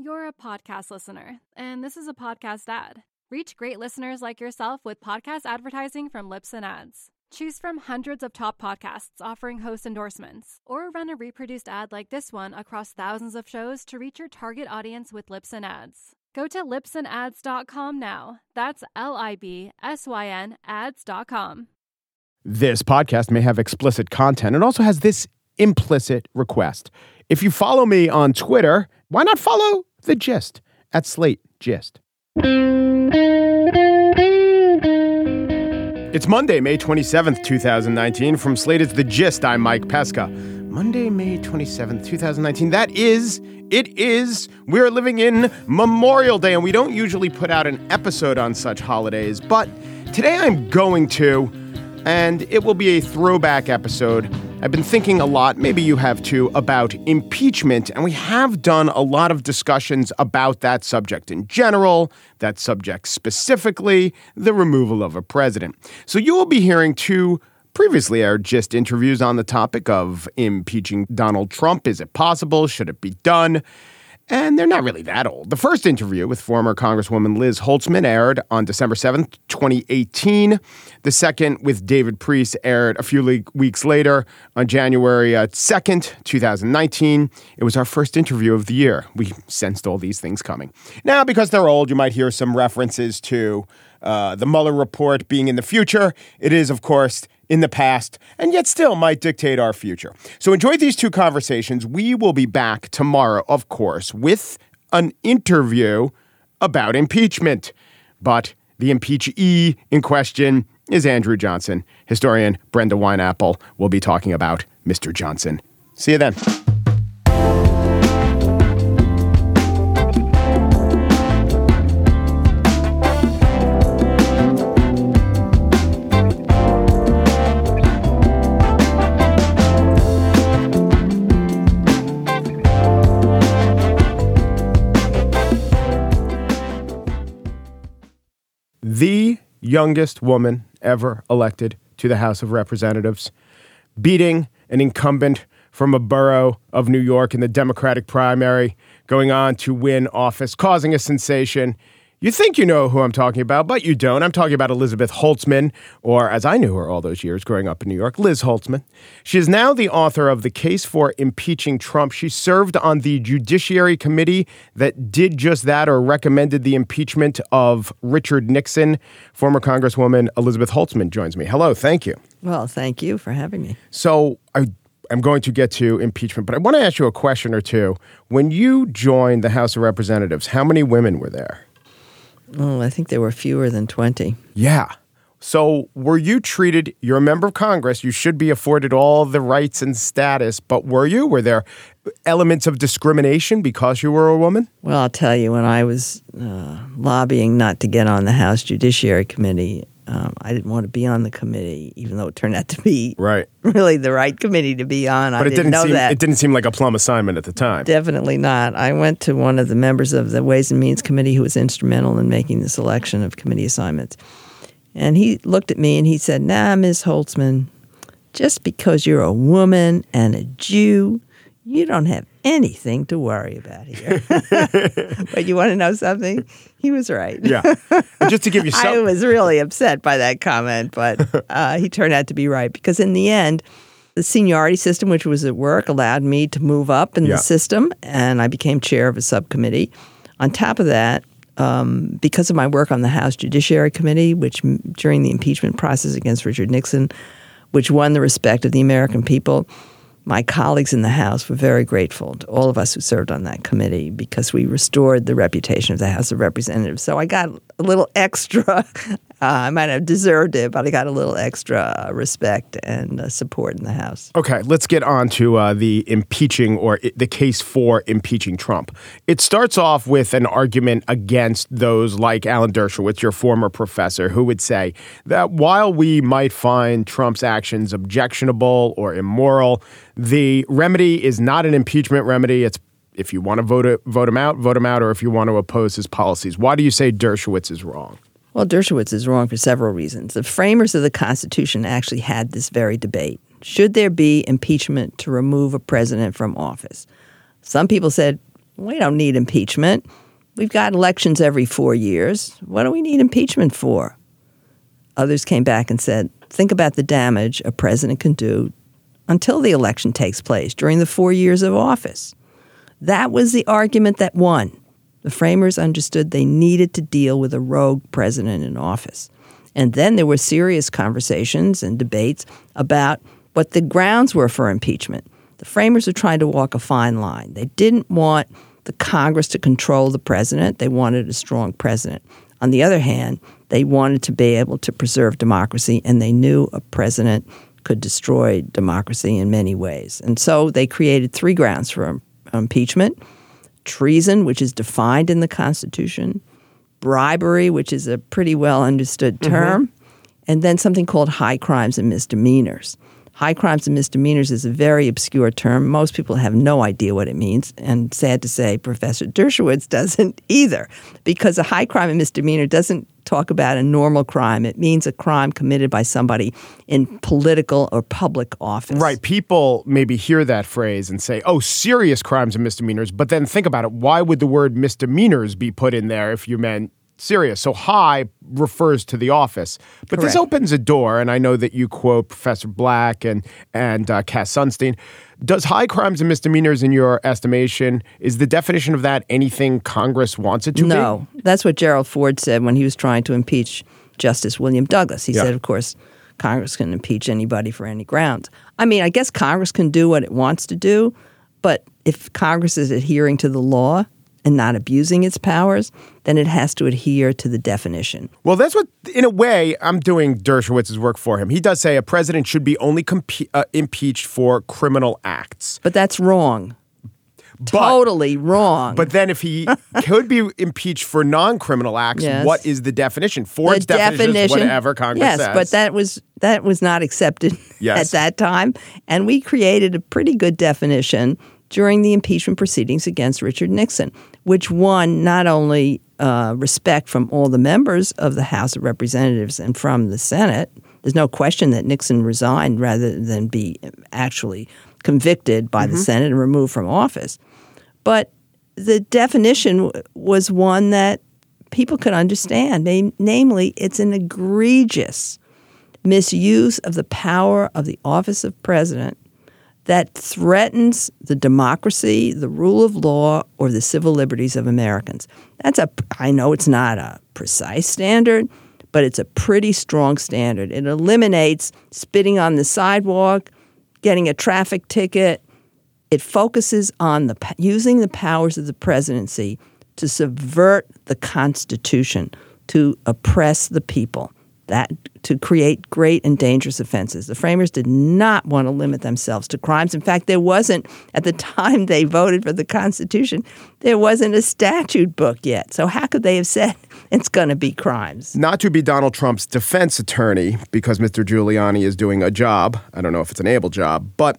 You're a podcast listener, and this is a podcast ad. Reach great listeners like yourself with podcast advertising from Libsyn Ads. Choose from hundreds of top podcasts offering host endorsements, or run a reproduced ad like this one across thousands of shows to reach your target audience with Libsyn Ads. Go to libsynads.com now. That's L I B S Y N ads.com. This podcast may have explicit content and also has this implicit request. If you follow me on Twitter, why not follow the gist at Slate Gist? It's Monday, May 27th, 2019. From Slate is The Gist, I'm Mike Pesca. Monday, May 27th, 2019. That is, it is, we're living in Memorial Day, and we don't usually put out an episode on such holidays, but today I'm going to, and it will be a throwback episode. I've been thinking a lot, maybe you have too, about impeachment, and we have done a lot of discussions about that subject in general, that subject specifically, the removal of a president. So you will be hearing two previously aired Gist interviews on the topic of impeaching Donald Trump. Is it possible? Should it be done? And they're not really that old. The first interview with former Congresswoman Liz Holtzman aired on December 7th, 2018. The second with David Priess aired a few weeks later on January uh, 2nd, 2019. It was our first interview of the year. We sensed all these things coming. Now, because they're old, you might hear some references to uh, the Mueller report being in the future. It is, of course, in the past and yet still might dictate our future. So enjoy these two conversations. We will be back tomorrow, of course, with an interview about impeachment. But the impeachee in question is Andrew Johnson. Historian Brenda Wineapple will be talking about Mr. Johnson. See you then. Youngest woman ever elected to the House of Representatives, beating an incumbent from a borough of New York in the Democratic primary, going on to win office, causing a sensation. You think you know who I'm talking about, but you don't. I'm talking about Elizabeth Holtzman, or as I knew her all those years growing up in New York, Liz Holtzman. She is now the author of The Case for Impeaching Trump. She served on the Judiciary Committee that did just that or recommended the impeachment of Richard Nixon. Former Congresswoman Elizabeth Holtzman joins me. Hello, thank you. Well, thank you for having me. So, I am going to get to impeachment, but I want to ask you a question or two. When you joined the House of Representatives, how many women were there? Oh, I think there were fewer than 20. Yeah. So, were you treated, you're a member of Congress, you should be afforded all the rights and status, but were you? Were there elements of discrimination because you were a woman? Well, I'll tell you, when I was uh, lobbying not to get on the House Judiciary Committee, um, I didn't want to be on the committee, even though it turned out to be Right. really the right committee to be on. I But it didn't, didn't know seem that. it didn't seem like a plum assignment at the time. Definitely not. I went to one of the members of the Ways and Means Committee who was instrumental in making the selection of committee assignments. And he looked at me and he said, Nah, Ms. Holtzman, just because you're a woman and a Jew, you don't have anything to worry about here. but you want to know something? He was right. yeah. And just to give you I some was really upset by that comment, but uh, he turned out to be right because in the end, the seniority system, which was at work, allowed me to move up in Yeah. the system, and I became chair of a subcommittee. On top of that, um, because of my work on the House Judiciary Committee, which m- during the impeachment process against Richard Nixon, which won the respect of the American people, my colleagues in the House were very grateful to all of us who served on that committee because we restored the reputation of the House of Representatives. So I got a little extra. Uh, I might have deserved it, but I got a little extra respect and uh, support in the House. Okay, let's get on to uh, the impeaching or the case for impeaching Trump. It starts off with an argument against those like Alan Dershowitz, your former professor, who would say that while we might find Trump's actions objectionable or immoral, the remedy is not an impeachment remedy. It's if you want to vote vote him out, vote him out, or if you want to oppose his policies. Why do you say Dershowitz is wrong? Well, Dershowitz is wrong for several reasons. The framers of the Constitution actually had this very debate. Should there be impeachment to remove a president from office? Some people said we don't need impeachment. We've got elections every four years. What do we need impeachment for? Others came back and said, think about the damage a president can do until the election takes place during the four years of office. That was the argument that won. The framers understood they needed to deal with a rogue president in office. And then there were serious conversations and debates about what the grounds were for impeachment. The framers were trying to walk a fine line. They didn't want the Congress to control the president, they wanted a strong president. On the other hand, they wanted to be able to preserve democracy, and they knew a president could destroy democracy in many ways. And so they created three grounds for impeachment treason, which is defined in the Constitution, bribery, which is a pretty well understood mm-hmm. term, mm-hmm. and then something called high crimes and misdemeanors. High crimes and misdemeanors is a very obscure term. Most people have no idea what it means. And sad to say, Professor Dershowitz doesn't either, because a high crime and misdemeanor doesn't talk about a normal crime. It means a crime committed by somebody in political or public office. Right. People maybe hear that phrase and say, oh, serious crimes and misdemeanors. But then think about it. Why would the word misdemeanors be put in there if you meant serious. So high refers to the office, but Correct. this opens a door. And I know that you quote Professor Black and and uh, Cass Sunstein. Does high crimes and misdemeanors, in your estimation, is the definition of that anything Congress wants it to no, be? No, that's what Gerald Ford said when he was trying to impeach Justice William Douglas. He yeah. said, of course. Congress can impeach anybody for any grounds. I mean, I guess Congress can do what it wants to do, but if Congress is adhering to the law, and not abusing its powers, then it has to adhere to the definition. Well, that's what, in a way, I'm doing Dershowitz's work for him. He does say a president should be only uh, impeached for criminal acts. But that's wrong. But, totally wrong. But then, if he could be impeached for non-criminal acts, yes. what is the definition? Ford's the definition, definition whatever Congress yes, says. but that was that was not accepted yes. at that time, and we created a pretty good definition during the impeachment proceedings against Richard Nixon, which won not only uh, respect from all the members of the House of Representatives and from the Senate. There's no question that Nixon resigned rather than be actually convicted by mm-hmm. the Senate and removed from office. But the definition was one that people could understand. namely, it's an egregious misuse of the power of the office of president that threatens the democracy, the rule of law, or the civil liberties of Americans. That's a I know it's not a precise standard, but it's a pretty strong standard. It eliminates spitting on the sidewalk, getting a traffic ticket. It focuses on the using the powers of the presidency to subvert the Constitution, to oppress the people that to create great and dangerous offenses. The framers did not want to limit themselves to crimes. In fact, there wasn't at the time they voted for the Constitution, there wasn't a statute book yet. So how could they have said it's going to be crimes? Not to be Donald Trump's defense attorney because Mr. Giuliani is doing a job. I don't know if it's an able job, but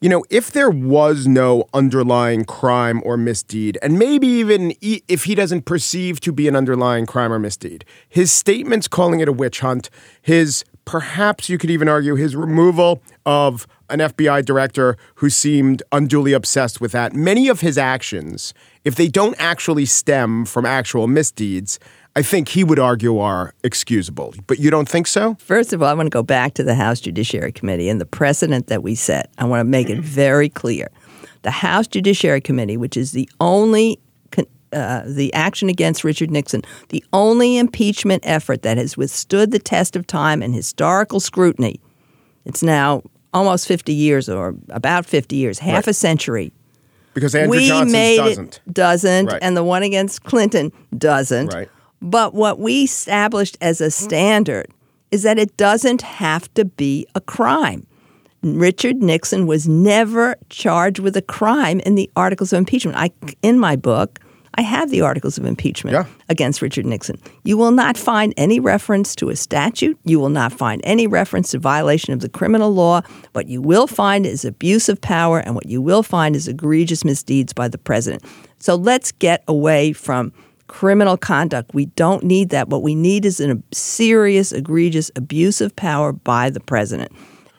you know, if there was no underlying crime or misdeed, and maybe even if he doesn't perceive to be an underlying crime or misdeed, his statements calling it a witch hunt, his perhaps you could even argue his removal of an FBI director who seemed unduly obsessed with that, many of his actions, if they don't actually stem from actual misdeeds, I think he would argue are excusable. But you don't think so? First of all, I want to go back to the House Judiciary Committee and the precedent that we set. I want to make it very clear. The House Judiciary Committee, which is the only uh, the action against Richard Nixon, the only impeachment effort that has withstood the test of time and historical scrutiny. It's now almost 50 years or about 50 years, half right. a century. Because Andrew we Johnson doesn't. doesn't, right. and the one against Clinton doesn't. Right. But what we established as a mm. standard is that it doesn't have to be a crime. Richard Nixon was never charged with a crime in the articles of impeachment. I, in my book, I have the articles of impeachment yeah. against Richard Nixon. You will not find any reference to a statute. You will not find any reference to violation of the criminal law. What you will find is abuse of power, and what you will find is egregious misdeeds by the president. So let's get away from criminal conduct. We don't need that. What we need is a serious, egregious abuse of power by the president.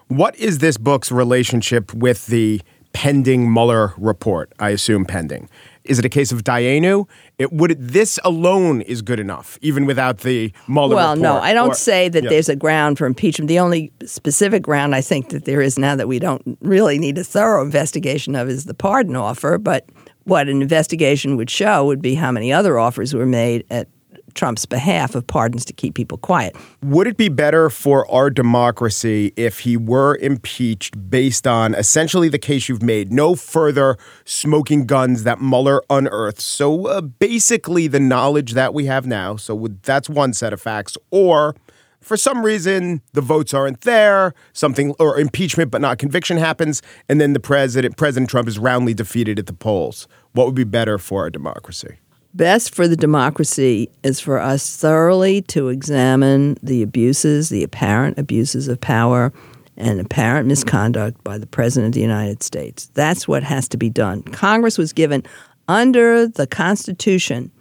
What is this book's relationship with the pending Mueller report? I assume pending. Is it a case of Dayenu? It would this alone is good enough, even without the Mueller Well, no. I don't Or- say that Yeah. there's a ground for impeachment. The only specific ground I think that there is now that we don't really need a thorough investigation of is the pardon offer. But what an investigation would show would be how many other offers were made at Trump's behalf of pardons to keep people quiet. Would it be better for our democracy if he were impeached based on essentially the case you've made? No further smoking guns that Mueller unearthed. So uh, basically, the knowledge that we have now. So that's one set of facts. Or for some reason, the votes aren't there. Something or impeachment, but not conviction happens, and then the president, President Trump, is roundly defeated at the polls. What would be better for our democracy? best for the democracy is for us thoroughly to examine the abuses, the apparent abuses of power and apparent misconduct by the President of the United States. That's what has to be done. Congress was given under the Constitution,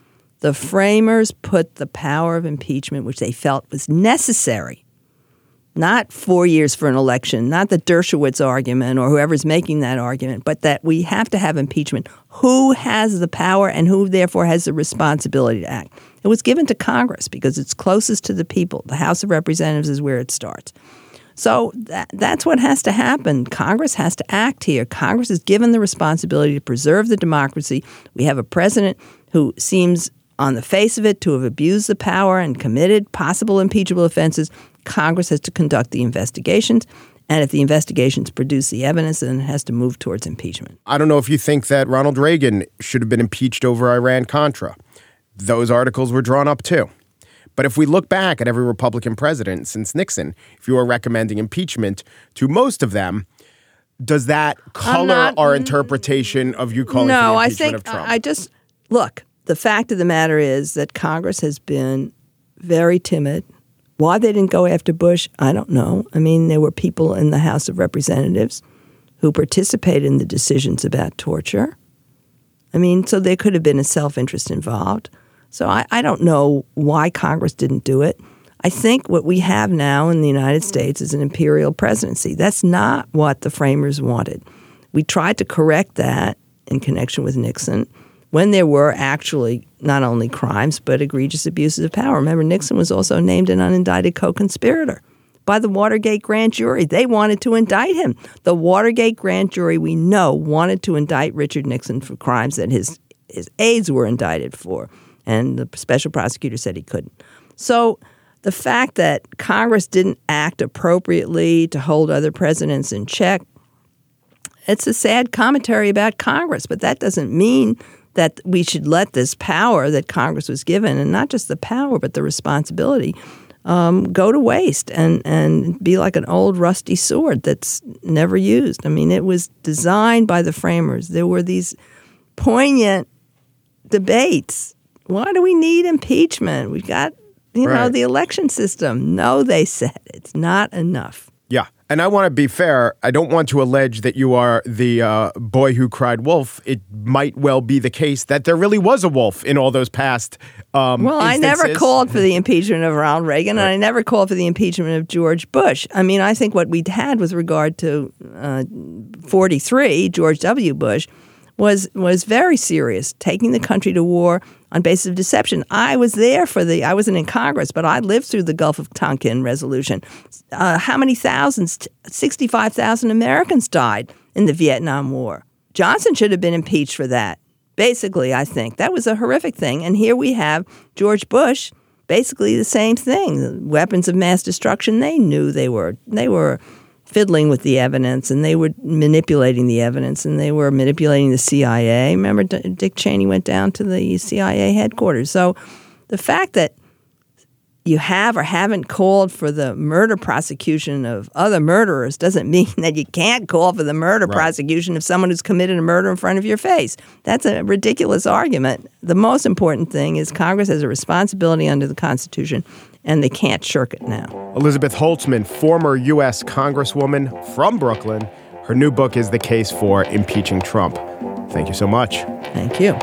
the framers put the power of impeachment, which they felt was necessary, not four years for an election, not the Dershowitz argument or whoever's making that argument, but that we have to have impeachment. Who has the power and who therefore has the responsibility to act? It was given to Congress because it's closest to the people. The House of Representatives is where it starts. So that, that's what has to happen. Congress has to act here. Congress is given the responsibility to preserve the democracy. We have a president who seems, on the face of it, to have abused the power and committed possible impeachable offenses. Congress has to conduct the investigations. And if the investigations produce the evidence, then it has to move towards impeachment. I don't know if you think that Ronald Reagan should have been impeached over Iran Contra. Those articles were drawn up too. But if we look back at every Republican president since Nixon, if you are recommending impeachment to most of them, does that color not- our interpretation of you calling for no, the I impeachment think of Trump? I just look. The fact of the matter is that Congress has been very timid. Why they didn't go after Bush, I don't know. I mean, there were people in the House of Representatives who participated in the decisions about torture. I mean, so there could have been a self interest involved. So I, I don't know why Congress didn't do it. I think what we have now in the United States is an imperial presidency. That's not what the framers wanted. We tried to correct that in connection with Nixon when there were actually not only crimes but egregious abuses of power. Remember, Nixon was also named an unindicted co conspirator by the Watergate grand jury. They wanted to indict him. The Watergate grand jury, we know, wanted to indict Richard Nixon for crimes that his, his aides were indicted for. And the special prosecutor said he couldn't. So the fact that Congress didn't act appropriately to hold other presidents in check, it's a sad commentary about Congress, but that doesn't mean that we should let this power that Congress was given, and not just the power, but the responsibility, um, go to waste and, and be like an old rusty sword that's never used. I mean, it was designed by the framers. There were these poignant debates. Why do we need impeachment? We've got, you know, the election system. No, they said it's not enough. And I want to be fair. I don't want to allege that you are the uh, boy who cried wolf. It might well be the case that there really was a wolf in all those past. Um, Well, I never called for the impeachment of Ronald Reagan, and I never called for the impeachment of George Bush. I mean, I think what we had with regard to uh, 43, George W. Bush, was was very serious, taking the country to war on basis of deception. I was there for the. I wasn't in Congress, but I lived through the Gulf of Tonkin resolution. Uh, how many thousands? Sixty-five thousand Americans died in the Vietnam War. Johnson should have been impeached for that. Basically, I think that was a horrific thing. And here we have George Bush, basically the same thing. Weapons of mass destruction. They knew they were they were fiddling with the evidence and they were manipulating the evidence and they were manipulating the CIA. Remember, D- Dick Cheney went down to the CIA headquarters. So the fact that you have or haven't called for the murder prosecution of other murderers doesn't mean that you can't call for the murder prosecution of someone who's committed a murder in front of your face. That's a ridiculous argument. The most important thing is Congress has a responsibility under the Constitution, and they can't shirk it now. Elizabeth Holtzman, former U.S. Congresswoman from Brooklyn. Her new book is The Case for Impeaching Trump. Thank you so much. Thank you.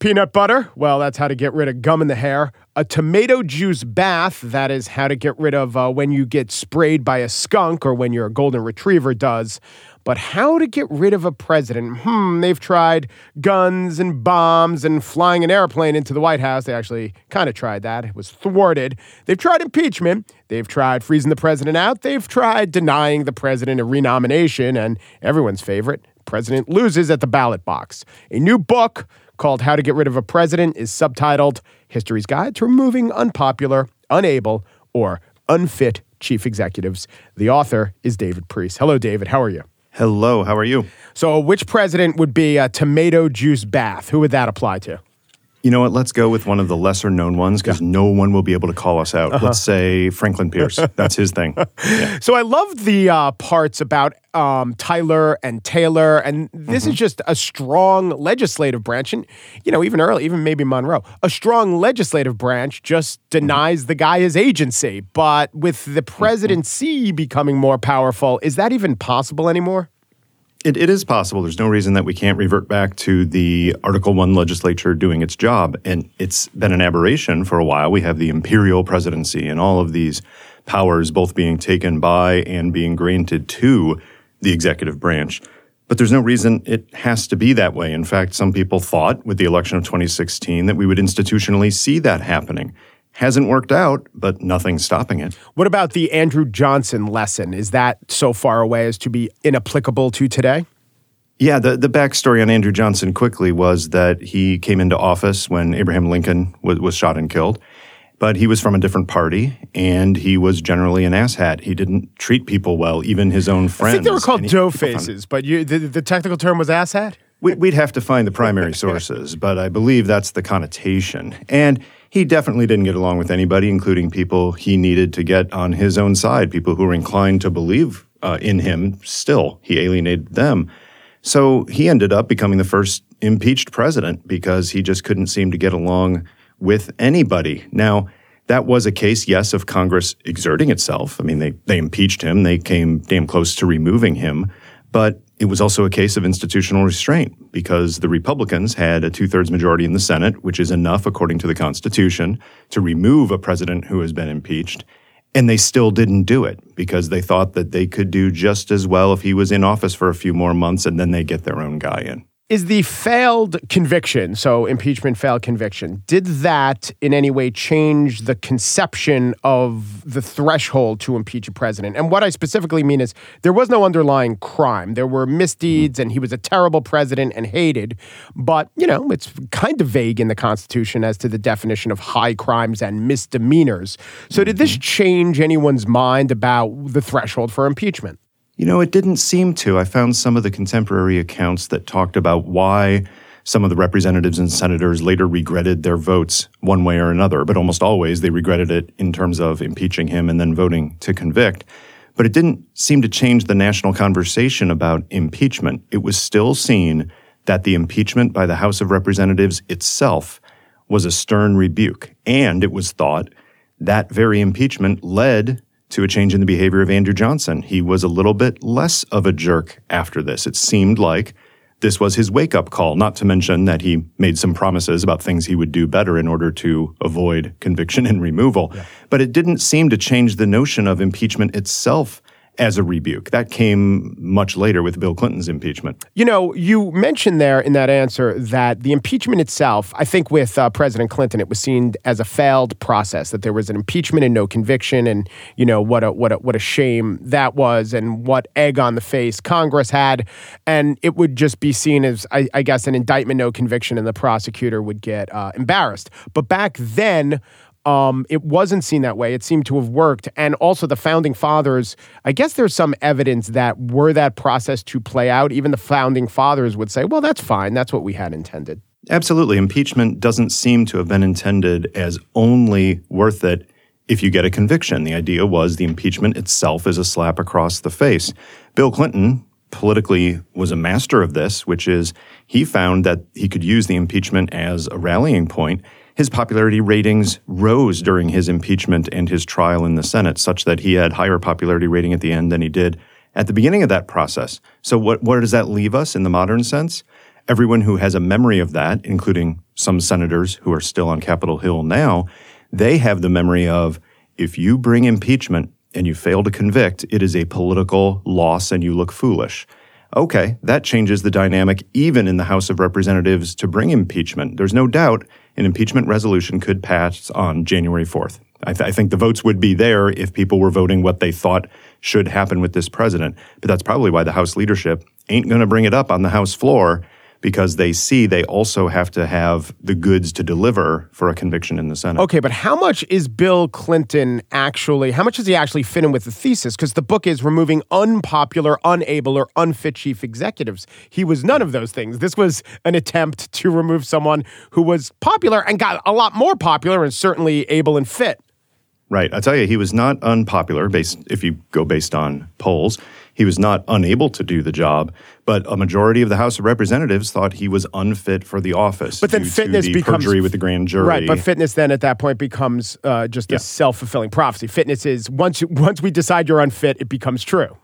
Peanut butter, well, that's how to get rid of gum in the hair. A tomato juice bath, that is how to get rid of uh, when you get sprayed by a skunk or when your golden retriever does. But how to get rid of a president? Hmm, they've tried guns and bombs and flying an airplane into the White House. They actually kind of tried that. It was thwarted. They've tried impeachment. They've tried freezing the president out. They've tried denying the president a renomination. And everyone's favorite, president loses at the ballot box. A new book called How to Get Rid of a President is subtitled History's Guide to Removing Unpopular, Unable, or Unfit Chief Executives. The author is David Priess. Hello, David. How are you? Hello, how are you? So, which president would be a tomato juice bath? Who would that apply to? You know what? Let's go with one of the lesser known ones because no one will be able to call us out. Let's say Franklin Pierce. That's his thing. Yeah. So I love the uh, parts about um, Tyler and Taylor, and this is just a strong legislative branch, and you know, even early, even maybe Monroe, a strong legislative branch just denies the guy his agency. But with the presidency becoming more powerful, is that even possible anymore? It, it is possible. There's no reason that we can't revert back to the Article 1 legislature doing its job. And it's been an aberration for a while. We have the imperial presidency and all of these powers both being taken by and being granted to the executive branch. But there's no reason it has to be that way. In fact, some people thought with the election of 2016 that we would institutionally see that happening. Hasn't worked out, but nothing's stopping it. What about the Andrew Johnson lesson? Is that so far away as to be inapplicable to today? Yeah, the, the backstory on Andrew Johnson quickly was that he came into office when Abraham Lincoln was, was shot and killed, but he was from a different party and he was generally an asshat. He didn't treat people well, even his own friends. I think they were called dough faces, but you, the, the technical term was asshat? We- We'd have to find the primary sources, but I believe that's the connotation. And he definitely didn't get along with anybody, including people he needed to get on his own side, people who were inclined to believe uh, in him still. He alienated them. So he ended up becoming the first impeached president because he just couldn't seem to get along with anybody. Now, that was a case, yes, of Congress exerting itself. I mean, they, they impeached him, they came damn close to removing him. But it was also a case of institutional restraint because the Republicans had a two thirds majority in the Senate, which is enough, according to the Constitution, to remove a president who has been impeached. And they still didn't do it because they thought that they could do just as well if he was in office for a few more months and then they get their own guy in. Is the failed conviction, so impeachment failed conviction, did that in any way change the conception of the threshold to impeach a president? And what I specifically mean is there was no underlying crime. There were misdeeds and he was a terrible president and hated. But, you know, it's kind of vague in the Constitution as to the definition of high crimes and misdemeanors. So did this mm-hmm. change anyone's mind about the threshold for impeachment? You know, it didn't seem to. I found some of the contemporary accounts that talked about why some of the representatives and senators later regretted their votes one way or another, but almost always they regretted it in terms of impeaching him and then voting to convict. But it didn't seem to change the national conversation about impeachment. It was still seen that the impeachment by the House of Representatives itself was a stern rebuke. And it was thought that very impeachment led to a change in the behavior of Andrew Johnson. He was a little bit less of a jerk after this. It seemed like this was his wake up call, not to mention that he made some promises about things he would do better in order to avoid conviction and removal. But it didn't seem to change the notion of impeachment itself as a rebuke. That came much later with Bill Clinton's impeachment. You know, you mentioned there in that answer that the impeachment itself, I think with uh, President Clinton, it was seen as a failed process, that there was an impeachment and no conviction, and, you know, what a, what a, what a shame that was, and what egg on the face Congress had. And it would just be seen as, I, I guess, an indictment, no conviction, and the prosecutor would get uh, embarrassed. But back then, um, it wasn't seen that way. It seemed to have worked. And also, the founding fathers, I guess there's some evidence that were that process to play out, even the founding fathers would say, well, that's fine. That's what we had intended. Absolutely. Impeachment doesn't seem to have been intended as only worth it if you get a conviction. The idea was the impeachment itself is a slap across the face. Bill Clinton politically was a master of this, which is he found that he could use the impeachment as a rallying point. His popularity ratings rose during his impeachment and his trial in the Senate, such that he had higher popularity rating at the end than he did at the beginning of that process. So what, where does that leave us in the modern sense? Everyone who has a memory of that, including some senators who are still on Capitol Hill now, they have the memory of if you bring impeachment and you fail to convict, it is a political loss and you look foolish. Okay, that changes the dynamic even in the House of Representatives to bring impeachment. There's no doubt an impeachment resolution could pass on January 4th. I, th- I, think the votes would be there if people were voting what they thought should happen with this president. But that's probably why the House leadership ain't going to bring it up on the House floor because they see they also have to have the goods to deliver for a conviction in the Senate. Okay, but how much is Bill Clinton actually, how much does he actually fit in with the thesis? Because the book is removing unpopular, unable, or unfit chief executives. He was none of those things. This was an attempt to remove someone who was popular and got a lot more popular and certainly able and fit. Right. I tell you, he was not unpopular based if you go based on polls. He was not unable to do the job, but a majority of the House of Representatives thought he was unfit for the office. But then fitness the becomes perjury with the grand jury. Right, but fitness then at that point becomes uh, just yeah. a self fulfilling prophecy. Fitness is once once we decide you're unfit, it becomes true.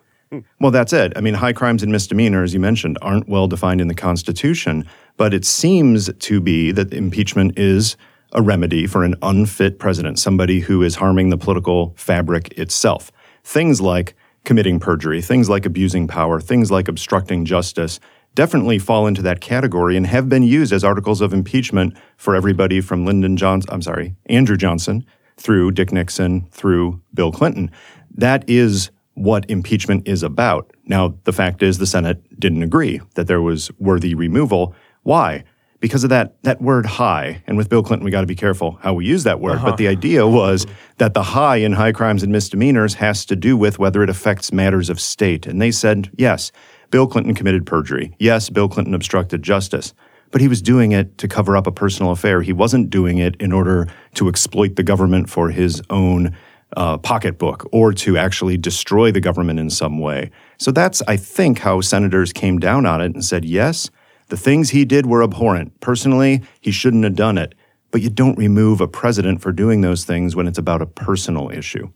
Well, that's it. I mean, high crimes and misdemeanors, as you mentioned, aren't well defined in the Constitution, but it seems to be that impeachment is a remedy for an unfit president, somebody who is harming the political fabric itself. Things like committing perjury, things like abusing power, things like obstructing justice definitely fall into that category and have been used as articles of impeachment for everybody from Lyndon Johnson, I'm sorry, Andrew Johnson through Dick Nixon through Bill Clinton. That is what impeachment is about. Now, the fact is the Senate didn't agree that there was worthy removal. Why? Because of that that word high. And with Bill Clinton, we got to be careful how we use that word. Uh-huh. But the idea was that the high in high crimes and misdemeanors has to do with whether it affects matters of state. And they said, yes, Bill Clinton committed perjury. Yes, Bill Clinton obstructed justice. But he was doing it to cover up a personal affair. He wasn't doing it in order to exploit the government for his own uh, pocketbook or to actually destroy the government in some way. So that's, I think, how senators came down on it and said, yes, the things he did were abhorrent. Personally, he shouldn't have done it. But you don't remove a president for doing those things when it's about a personal issue.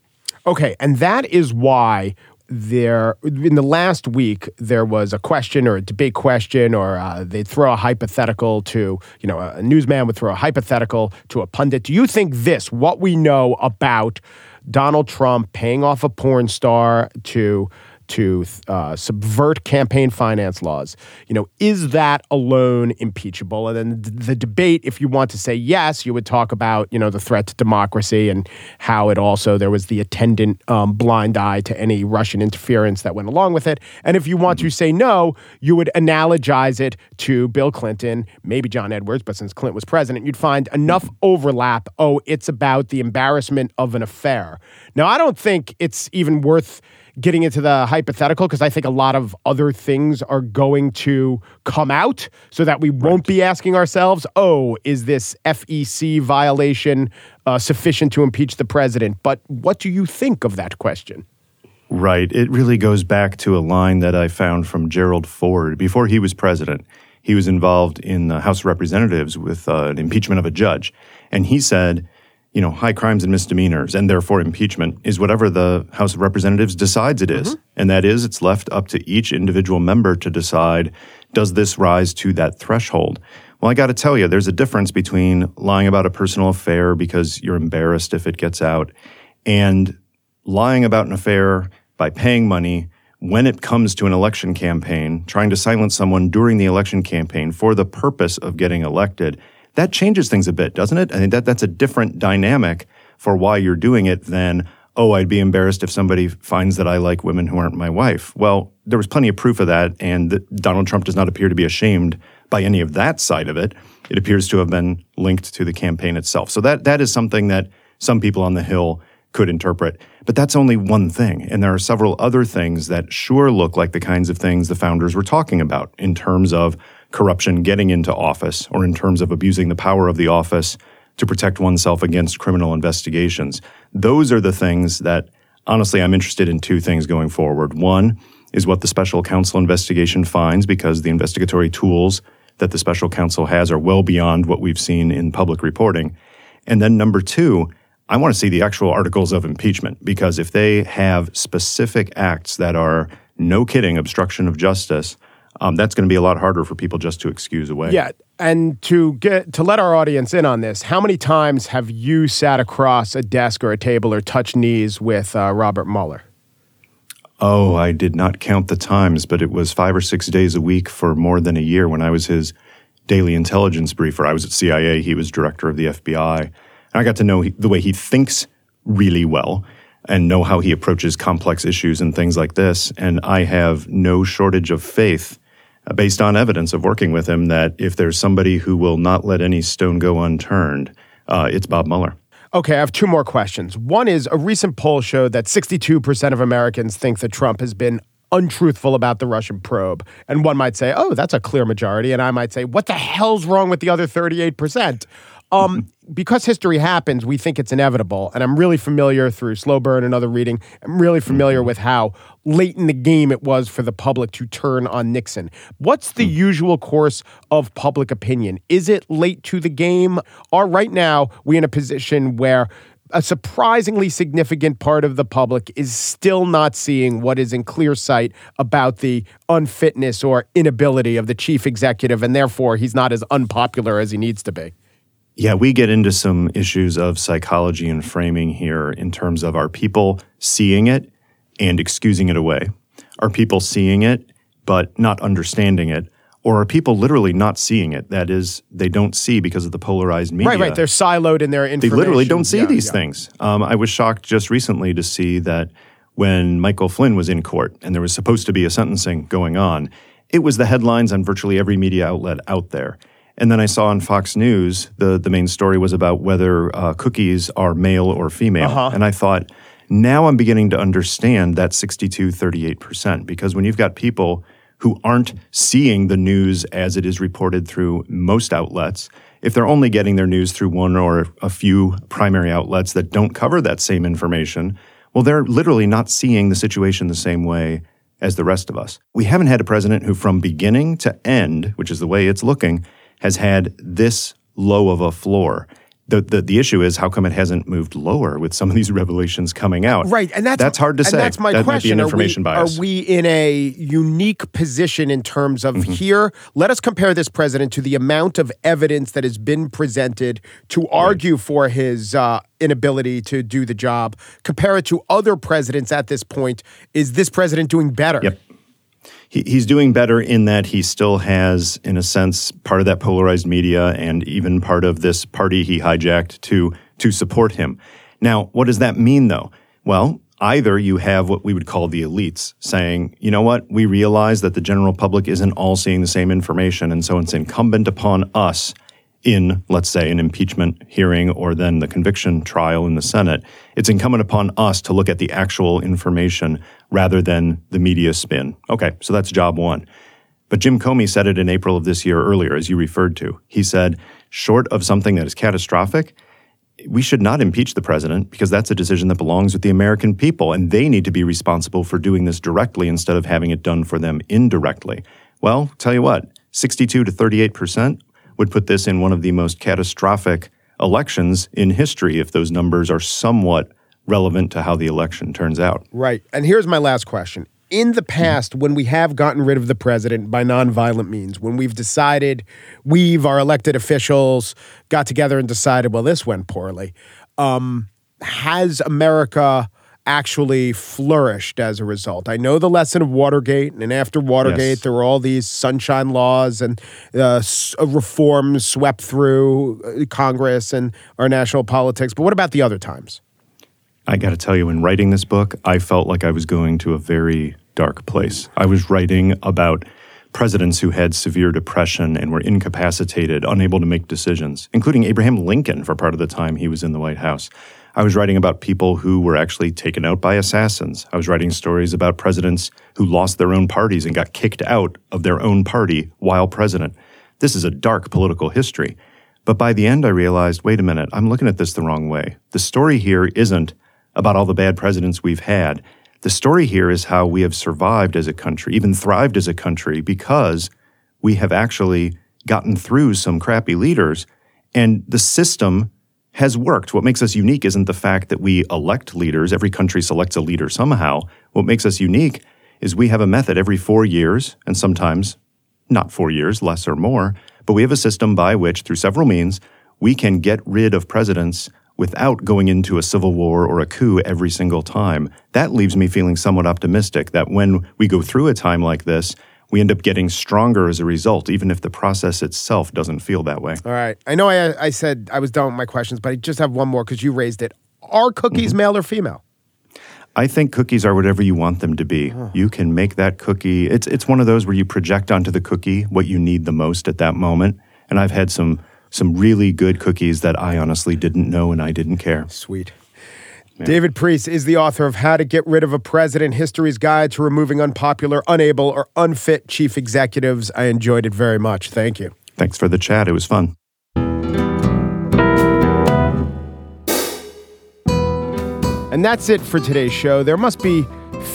Okay, and that is why there in the last week there was a question or a debate question or uh, they'd throw a hypothetical to you know a newsman would throw a hypothetical to a pundit do you think this what we know about donald trump paying off a porn star to to uh, subvert campaign finance laws. You know, is that alone impeachable? And then the debate, if you want to say yes, you would talk about you know the threat to democracy and how it also there was the attendant um, blind eye to any Russian interference that went along with it. And if you want to say no, you would analogize it to Bill Clinton, maybe John Edwards, but since Clinton was president, you'd find enough overlap. Oh, it's about the embarrassment of an affair. Now, I don't think it's even worth getting into the hypothetical because I think a lot of other things are going to come out so that we won't be asking ourselves, oh, is this FEC violation uh, sufficient to impeach the president? But what do you think of that question? Right. It really goes back to a line that I found from Gerald Ford before he was president. He was involved in the House of Representatives with uh, an impeachment of a judge. And he said, you know, high crimes and misdemeanors, and therefore impeachment is whatever the House of Representatives decides it is. Mm-hmm. And that is, it's left up to each individual member to decide does this rise to that threshold? Well, I got to tell you, there's a difference between lying about a personal affair because you're embarrassed if it gets out and lying about an affair by paying money when it comes to an election campaign, trying to silence someone during the election campaign for the purpose of getting elected that changes things a bit, doesn't it? I think that that's a different dynamic for why you're doing it than, oh, I'd be embarrassed if somebody finds that I like women who aren't my wife. Well, there was plenty of proof of that, and Donald Trump does not appear to be ashamed by any of that side of it. It appears to have been linked to the campaign itself. So that that is something that some people on the Hill could interpret. But that's only one thing. And there are several other things that sure look like the kinds of things the founders were talking about in terms of corruption getting into office or in terms of abusing the power of the office to protect oneself against criminal investigations. Those are the things that, honestly, I'm interested in two things going forward. One is what the special counsel investigation finds because the investigatory tools that the special counsel has are well beyond what we've seen in public reporting. And then number two, I want to see the actual articles of impeachment because if they have specific acts that are no kidding obstruction of justice, um, that's going to be a lot harder for people just to excuse away. Yeah, and to get to let our audience in on this, how many times have you sat across a desk or a table or touched knees with uh, Robert Mueller? Oh, I did not count the times, but it was five or six days a week for more than a year when I was his daily intelligence briefer. I was at CIA, he was director of the FBI. And I got to know he, the way he thinks really well and know how he approaches complex issues and things like this. And I have no shortage of faith uh, based on evidence of working with him that if there's somebody who will not let any stone go unturned, uh, it's Bob Mueller. Okay, I have two more questions. One is a recent poll showed that 62% of Americans think that Trump has been untruthful about the Russian probe. And one might say, oh, that's a clear majority. And I might say, what the hell's wrong with the other 38%? Um, because history happens, we think it's inevitable. And I'm really familiar through slow burn and other reading. I'm really familiar with how late in the game it was for the public to turn on Nixon. What's the usual course of public opinion? Is it late to the game? Or right now we in a position where a surprisingly significant part of the public is still not seeing what is in clear sight about the unfitness or inability of the chief executive, and therefore he's not as unpopular as he needs to be. Yeah, we get into some issues of psychology and framing here in terms of are people seeing it and excusing it away? Are people seeing it but not understanding it? Or are people literally not seeing it? That is, they don't see because of the polarized media. Right, right. They're siloed in their information. They literally don't see Yeah, these yeah. things. Um, I was shocked just recently to see that when Michael Flynn was in court and there was supposed to be a sentencing going on, it was the headlines on virtually every media outlet out there. And then I saw on Fox News the the main story was about whether uh, cookies are male or female, Uh-huh. and I thought now I'm beginning to understand that 62 38 percent because when you've got people who aren't seeing the news as it is reported through most outlets, if they're only getting their news through one or a few primary outlets that don't cover that same information, well, they're literally not seeing the situation the same way as the rest of us. We haven't had a president who, from beginning to end, which is the way it's looking, has had this low of a floor. The, the, the issue is how come it hasn't moved lower with some of these revelations coming out? Right, and that's that's hard to say. That's my that question. Might be an information are, we, bias. are we in a unique position in terms of Mm-hmm. here? Let us compare this president to the amount of evidence that has been presented to argue for his uh, inability to do the job. Compare it to other presidents at this point. Is this president doing better? Yep. He, he's doing better in that he still has, in a sense, part of that polarized media and even part of this party he hijacked to to support him. Now, what does that mean, though? Well, either you have what we would call the elites saying, you know what, we realize that the general public isn't all seeing the same information, and so it's incumbent upon us in, let's say, an impeachment hearing or then the conviction trial in the Senate, it's incumbent upon us to look at the actual information rather than the media spin. Okay, so that's job one. But Jim Comey said it in April of this year earlier, as you referred to. He said, short of something that is catastrophic, we should not impeach the president because that's a decision that belongs with the American people, and they need to be responsible for doing this directly instead of having it done for them indirectly. Well, tell you what, 62 to 38 percent would put this in one of the most catastrophic elections in history if those numbers are somewhat relevant to how the election turns out. Right. And here's my last question. In the past, when we have gotten rid of the president by nonviolent means, when we've decided, we've, our elected officials, got together and decided, well, this went poorly, um, has America actually flourished as a result? I know the lesson of Watergate, and after Watergate, Yes. there were all these sunshine laws and uh, uh, reforms swept through uh, Congress and our national politics. But what about the other times? I got to tell you, in writing this book, I felt like I was going to a very dark place. I was writing about presidents who had severe depression and were incapacitated, unable to make decisions, including Abraham Lincoln for part of the time he was in the White House. I was writing about people who were actually taken out by assassins. I was writing stories about presidents who lost their own parties and got kicked out of their own party while president. This is a dark political history. But by the end, I realized wait a minute, I'm looking at this the wrong way. The story here isn't about all the bad presidents we've had. The story here is how we have survived as a country, even thrived as a country, because we have actually gotten through some crappy leaders and the system has worked. What makes us unique isn't the fact that we elect leaders, every country selects a leader somehow. What makes us unique is we have a method every four years, and sometimes not four years, less or more, but we have a system by which, through several means, we can get rid of presidents without going into a civil war or a coup every single time. That leaves me feeling somewhat optimistic that when we go through a time like this, we end up getting stronger as a result, even if the process itself doesn't feel that way. All right. I know I, I said I was done with my questions, but I just have one more because you raised it. Are cookies mm-hmm. male or female? I think cookies are whatever you want them to be. You can make that cookie. It's it's one of those where you project onto the cookie what you need the most at that moment. And I've had some some really good cookies that I honestly didn't know and I didn't care. Sweet. David Priess is the author of How to Get Rid of a President History's Guide to Removing Unpopular, Unable, or Unfit Chief Executives. I enjoyed it very much. Thank you. Thanks for the chat. It was fun. And that's it for today's show. There must be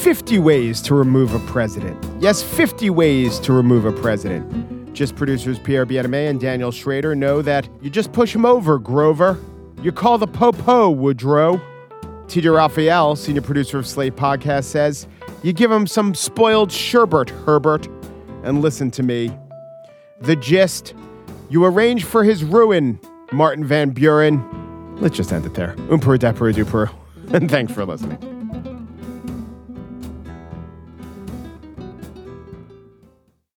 50 ways to remove a president. Yes, 50 ways to remove a president. Gist producers Pierre Bienaimé and Daniel Schrader know that you just push him over, Grover. You call the popo, Woodrow. TJ Raphael, senior producer of Slate Podcast, says you give him some spoiled sherbet, Herbert. And listen to me. The gist you arrange for his ruin, Martin Van Buren. Let's just end it there. Umperu dapperu duperu. And thanks for listening.